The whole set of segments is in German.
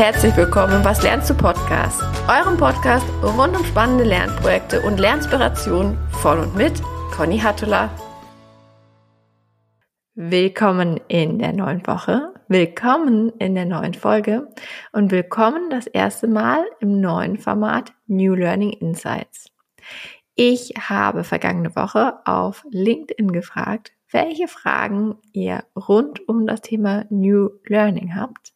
herzlich willkommen im Was lernst du Podcast, eurem Podcast rund um spannende Lernprojekte und Lernspirationen von und mit Conny Hattula. Willkommen in der neuen Woche, willkommen in der neuen Folge und willkommen das erste Mal im neuen Format New Learning Insights. Ich habe vergangene Woche auf LinkedIn gefragt, welche Fragen ihr rund um das Thema New Learning habt.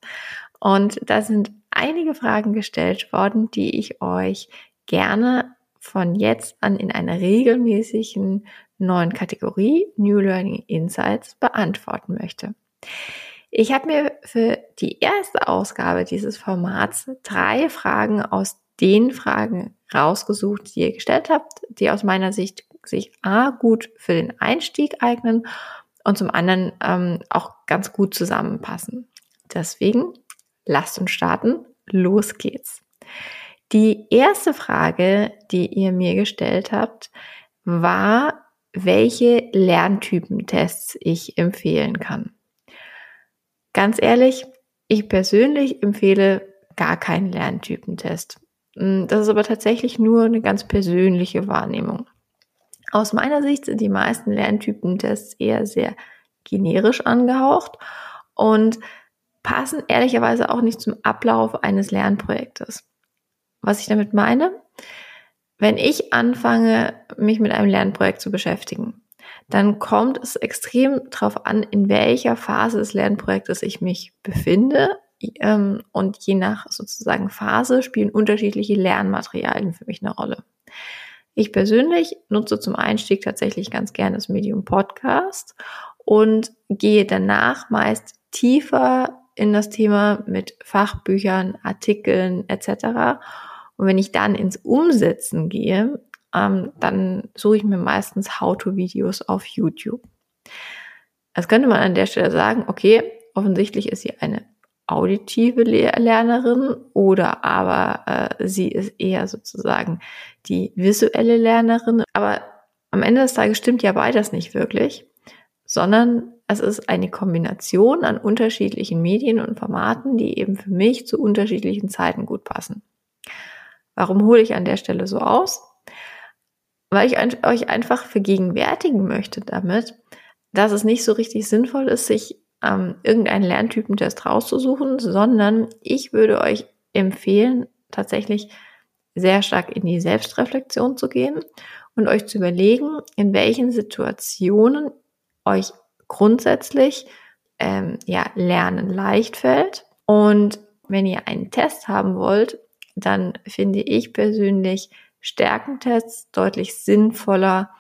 Und da sind einige Fragen gestellt worden, die ich euch gerne von jetzt an in einer regelmäßigen neuen Kategorie New Learning Insights beantworten möchte. Ich habe mir für die erste Ausgabe dieses Formats drei Fragen aus den Fragen rausgesucht, die ihr gestellt habt, die aus meiner Sicht sich A gut für den Einstieg eignen und zum anderen ähm, auch ganz gut zusammenpassen. Deswegen lasst uns starten. Los geht's. Die erste Frage, die ihr mir gestellt habt, war, welche Lerntypentests ich empfehlen kann. Ganz ehrlich, ich persönlich empfehle gar keinen Lerntypentest. Hm, das ist aber tatsächlich nur eine ganz persönliche Wahrnehmung. Aus meiner Sicht sind die meisten Lerntypentests eher sehr generisch angehaucht und passen ehrlicherweise auch nicht zum Ablauf eines Lernprojektes. Was ich damit meine? Wenn ich anfange, mich mit einem Lernprojekt zu beschäftigen, dann kommt es extrem darauf an, in welcher Phase des Lernprojektes ich mich befinde. Ähm, und je nach sozusagen Phase spielen unterschiedliche Lernmaterialien für mich eine Rolle. Ich persönlich nutze zum Einstieg tatsächlich ganz gerne das Medium Podcast und gehe danach meist tiefer in das Thema mit Fachbüchern, Artikeln etc. Und wenn ich dann ins Umsetzen gehe, ähm, dann suche ich mir meistens How-to-Videos auf YouTube. Das könnte man an der Stelle sagen, okay, offensichtlich ist sie eine auditive Lernerin oder aber äh, sie ist eher sozusagen die visuelle Lernerin. Aber am Ende des Tages stimmt ja beides nicht wirklich, sondern es ist eine Kombination an unterschiedlichen Medien und Formaten, die eben für mich zu unterschiedlichen Zeiten gut passen. Warum hole ich an der Stelle so aus? Weil ich euch einfach vergegenwärtigen möchte damit, dass es nicht so richtig sinnvoll ist, sich ähm, irgendeinen Lerntypentest rauszusuchen, sondern ich würde euch empfehlen, tatsächlich sehr stark in die Selbstreflexion zu gehen und euch zu überlegen, in welchen Situationen euch grundsätzlich ähm, ja, Lernen leicht fällt. Und wenn ihr einen Test haben wollt, dann finde ich persönlich Stärkentests deutlich sinnvoller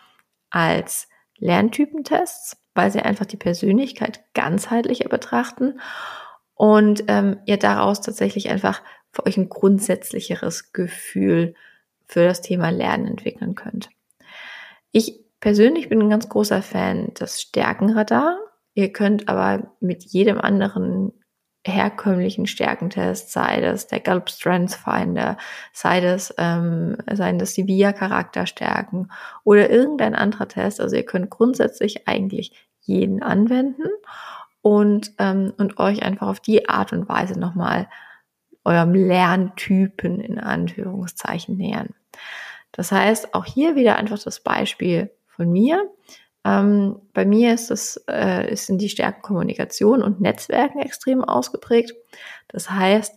als Lerntypentests, weil sie einfach die Persönlichkeit ganzheitlicher betrachten und ähm, ihr daraus tatsächlich einfach für euch ein grundsätzlicheres Gefühl für das Thema Lernen entwickeln könnt. Ich persönlich bin ein ganz großer Fan des Stärkenradar. Ihr könnt aber mit jedem anderen herkömmlichen Stärkentest, sei das der Gallup Strengths Finder, sei das, ähm, seien das die VIA-Charakterstärken oder irgendein anderer Test. Also ihr könnt grundsätzlich eigentlich jeden anwenden und, ähm, und euch einfach auf die Art und Weise nochmal eurem Lerntypen in Anführungszeichen nähern. Das heißt, auch hier wieder einfach das Beispiel von mir. Ähm, bei mir ist es, äh, sind die Stärken Kommunikation und Netzwerken extrem ausgeprägt. Das heißt,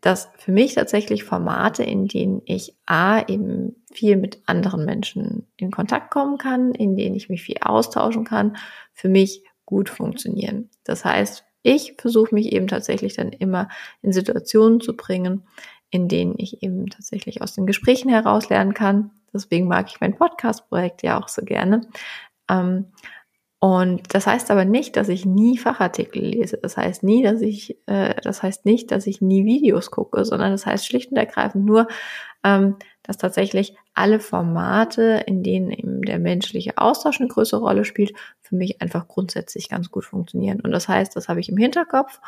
dass für mich tatsächlich Formate, in denen ich A, eben viel mit anderen Menschen in Kontakt kommen kann, in denen ich mich viel austauschen kann, für mich gut funktionieren. Das heißt, ich versuche mich eben tatsächlich dann immer in Situationen zu bringen, in denen ich eben tatsächlich aus den Gesprächen heraus lernen kann, Deswegen mag ich mein Podcast-Projekt ja auch so gerne. Ähm, und das heißt aber nicht, dass ich nie Fachartikel lese. Das heißt nie, dass ich, äh, das heißt nicht, dass ich nie Videos gucke, sondern das heißt schlicht und ergreifend nur, ähm, dass tatsächlich alle Formate, in denen eben der menschliche Austausch eine größere Rolle spielt, für mich einfach grundsätzlich ganz gut funktionieren. Und das heißt, das habe ich im Hinterkopf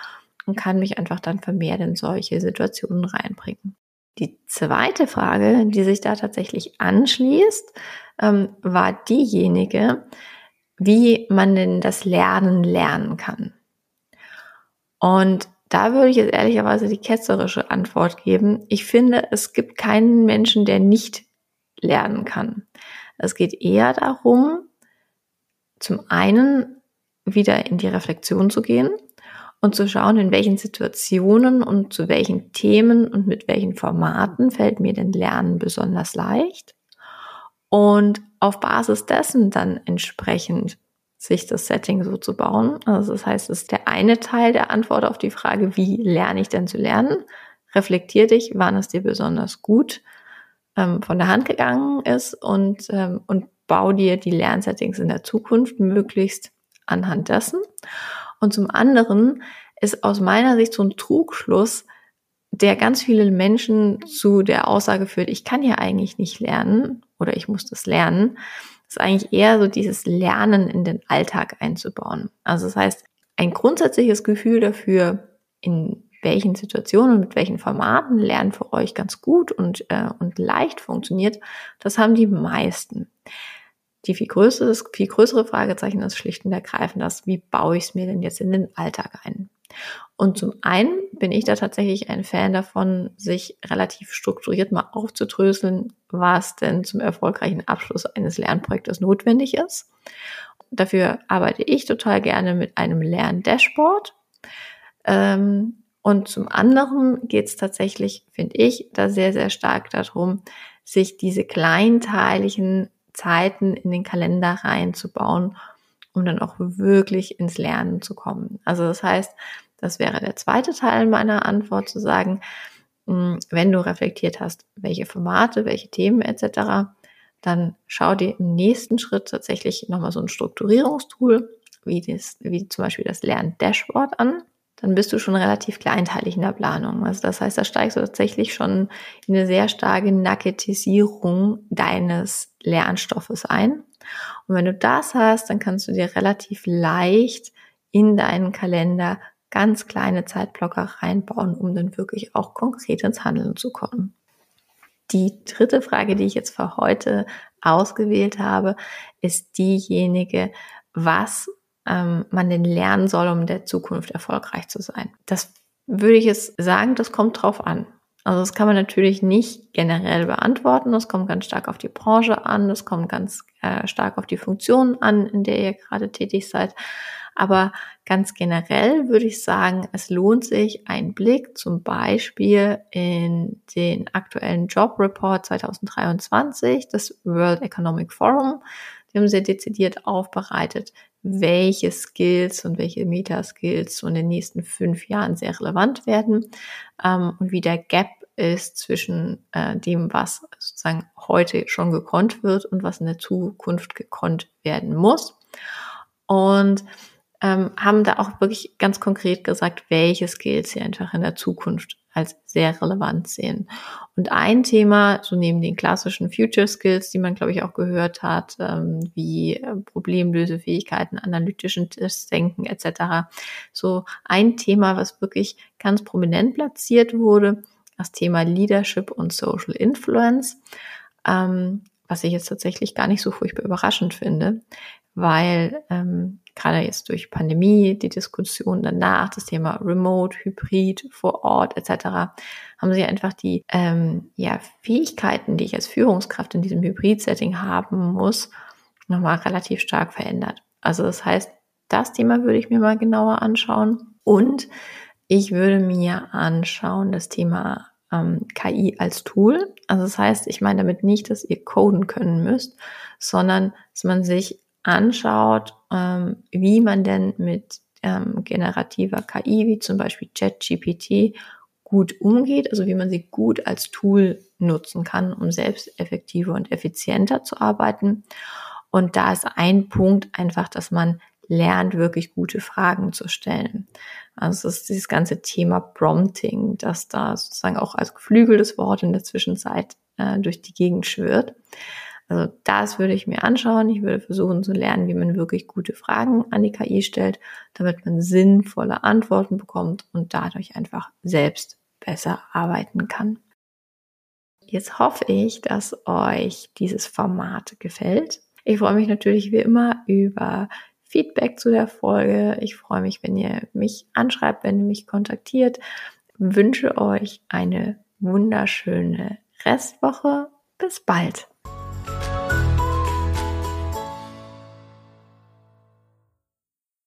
und kann mich einfach dann vermehrt in solche Situationen reinbringen. Die zweite Frage, die sich da tatsächlich anschließt, ähm, war diejenige, wie man denn das Lernen lernen kann. Und da würde ich jetzt ehrlicherweise die ketzerische Antwort geben. Ich finde, es gibt keinen Menschen, der nicht lernen kann. Es geht eher darum, zum einen wieder in die Reflexion zu gehen und zu schauen, in welchen Situationen und zu welchen Themen und mit welchen Formaten fällt mir denn Lernen besonders leicht. Und auf Basis dessen dann entsprechend sich das Setting so zu bauen. Also das heißt, es ist der eine Teil der Antwort auf die Frage, wie lerne ich denn zu lernen? Reflektier dich, wann es dir besonders gut ähm, von der Hand gegangen ist und, ähm, und bau dir die Lernsettings in der Zukunft möglichst anhand dessen. Und zum anderen ist aus meiner Sicht so ein Trugschluss, der ganz viele Menschen zu der Aussage führt, ich kann ja eigentlich nicht lernen oder ich muss das lernen, ist eigentlich eher so dieses Lernen in den Alltag einzubauen. Also das heißt, ein grundsätzliches Gefühl dafür, in welchen Situationen und mit welchen Formaten Lernen für euch ganz gut und, äh, und leicht funktioniert, das haben die meisten. Die viel größere, viel größere Fragezeichen ist schlicht und ergreifend das, wie baue ich es mir denn jetzt in den Alltag ein? Und zum einen bin ich da tatsächlich ein Fan davon, sich relativ strukturiert mal aufzudröseln, was denn zum erfolgreichen Abschluss eines Lernprojektes notwendig ist. Dafür arbeite ich total gerne mit einem Lerndashboard. Ähm, und zum anderen geht es tatsächlich, finde ich, da sehr, sehr stark darum, sich diese kleinteiligen Zeiten in den Kalender reinzubauen, um dann auch wirklich ins Lernen zu kommen. Also das heißt, das wäre der zweite Teil meiner Antwort zu sagen, hm, wenn du reflektiert hast, welche Formate, welche Themen etc., dann schau dir im nächsten Schritt tatsächlich nochmal so ein Strukturierungstool, wie, das, wie zum Beispiel das Lern-Dashboard an. Dann bist du schon relativ kleinteilig in der Planung. Also das heißt, da steigst du tatsächlich schon in eine sehr starke Nuggetisierung deines Lernstoffes ein. Und wenn du das hast, dann kannst du dir relativ leicht in deinen Kalender ganz kleine Zeitblocker reinbauen, um dann wirklich auch konkret ins Handeln zu kommen. Die dritte Frage, die ich jetzt für heute ausgewählt habe, ist diejenige, was ähm, man denn lernen soll, um in der Zukunft erfolgreich zu sein. Das würde ich jetzt sagen, das kommt drauf an. Also das kann man natürlich nicht generell beantworten. Das kommt ganz stark auf die Branche an. Das kommt ganz äh, stark auf die Funktion an, in der ihr gerade tätig seid. Aber ganz generell würde ich sagen, es lohnt sich ein Blick zum Beispiel in den aktuellen Job Report 2023 des World Economic Forum. Die haben sehr dezidiert aufbereitet, welche Skills und welche Meta-Skills in den nächsten fünf Jahren sehr relevant werden ähm, und wie der Gap ist zwischen äh, dem, was sozusagen heute schon gekonnt wird und was in der Zukunft gekonnt werden muss. Und ähm, haben da auch wirklich ganz konkret gesagt, welche Skills sie einfach in der Zukunft als sehr relevant sehen. Und ein Thema, so neben den klassischen Future Skills, die man, glaube ich, auch gehört hat, ähm, wie äh, Problemlösefähigkeiten, analytischen Denken etc. So ein Thema, was wirklich ganz prominent platziert wurde, das Thema Leadership und Social Influence, ähm, was ich jetzt tatsächlich gar nicht so furchtbar überraschend finde, weil ähm, gerade jetzt durch Pandemie, die Diskussion danach, das Thema Remote, Hybrid, vor Ort etc., haben sie einfach die ähm, ja, Fähigkeiten, die ich als Führungskraft in diesem Hybrid-Setting haben muss, nochmal relativ stark verändert. Also das heißt, das Thema würde ich mir mal genauer anschauen und ich würde mir anschauen das Thema ähm, KI als Tool. Also das heißt, ich meine damit nicht, dass ihr coden können müsst, sondern dass man sich anschaut, ähm, wie man denn mit ähm, generativer KI, wie zum Beispiel ChatGPT, gut umgeht, also wie man sie gut als Tool nutzen kann, um selbst effektiver und effizienter zu arbeiten. Und da ist ein Punkt einfach, dass man lernt, wirklich gute Fragen zu stellen. Also es ist dieses ganze Thema Prompting, das da sozusagen auch als geflügeltes Wort in der Zwischenzeit äh, durch die Gegend schwirrt. Also das würde ich mir anschauen. Ich würde versuchen zu lernen, wie man wirklich gute Fragen an die KI stellt, damit man sinnvolle Antworten bekommt und dadurch einfach selbst besser arbeiten kann. Jetzt hoffe ich, dass euch dieses Format gefällt. Ich freue mich natürlich wie immer über Feedback zu der Folge. Ich freue mich, wenn ihr mich anschreibt, wenn ihr mich kontaktiert. Wünsche euch eine wunderschöne Restwoche. Bis bald.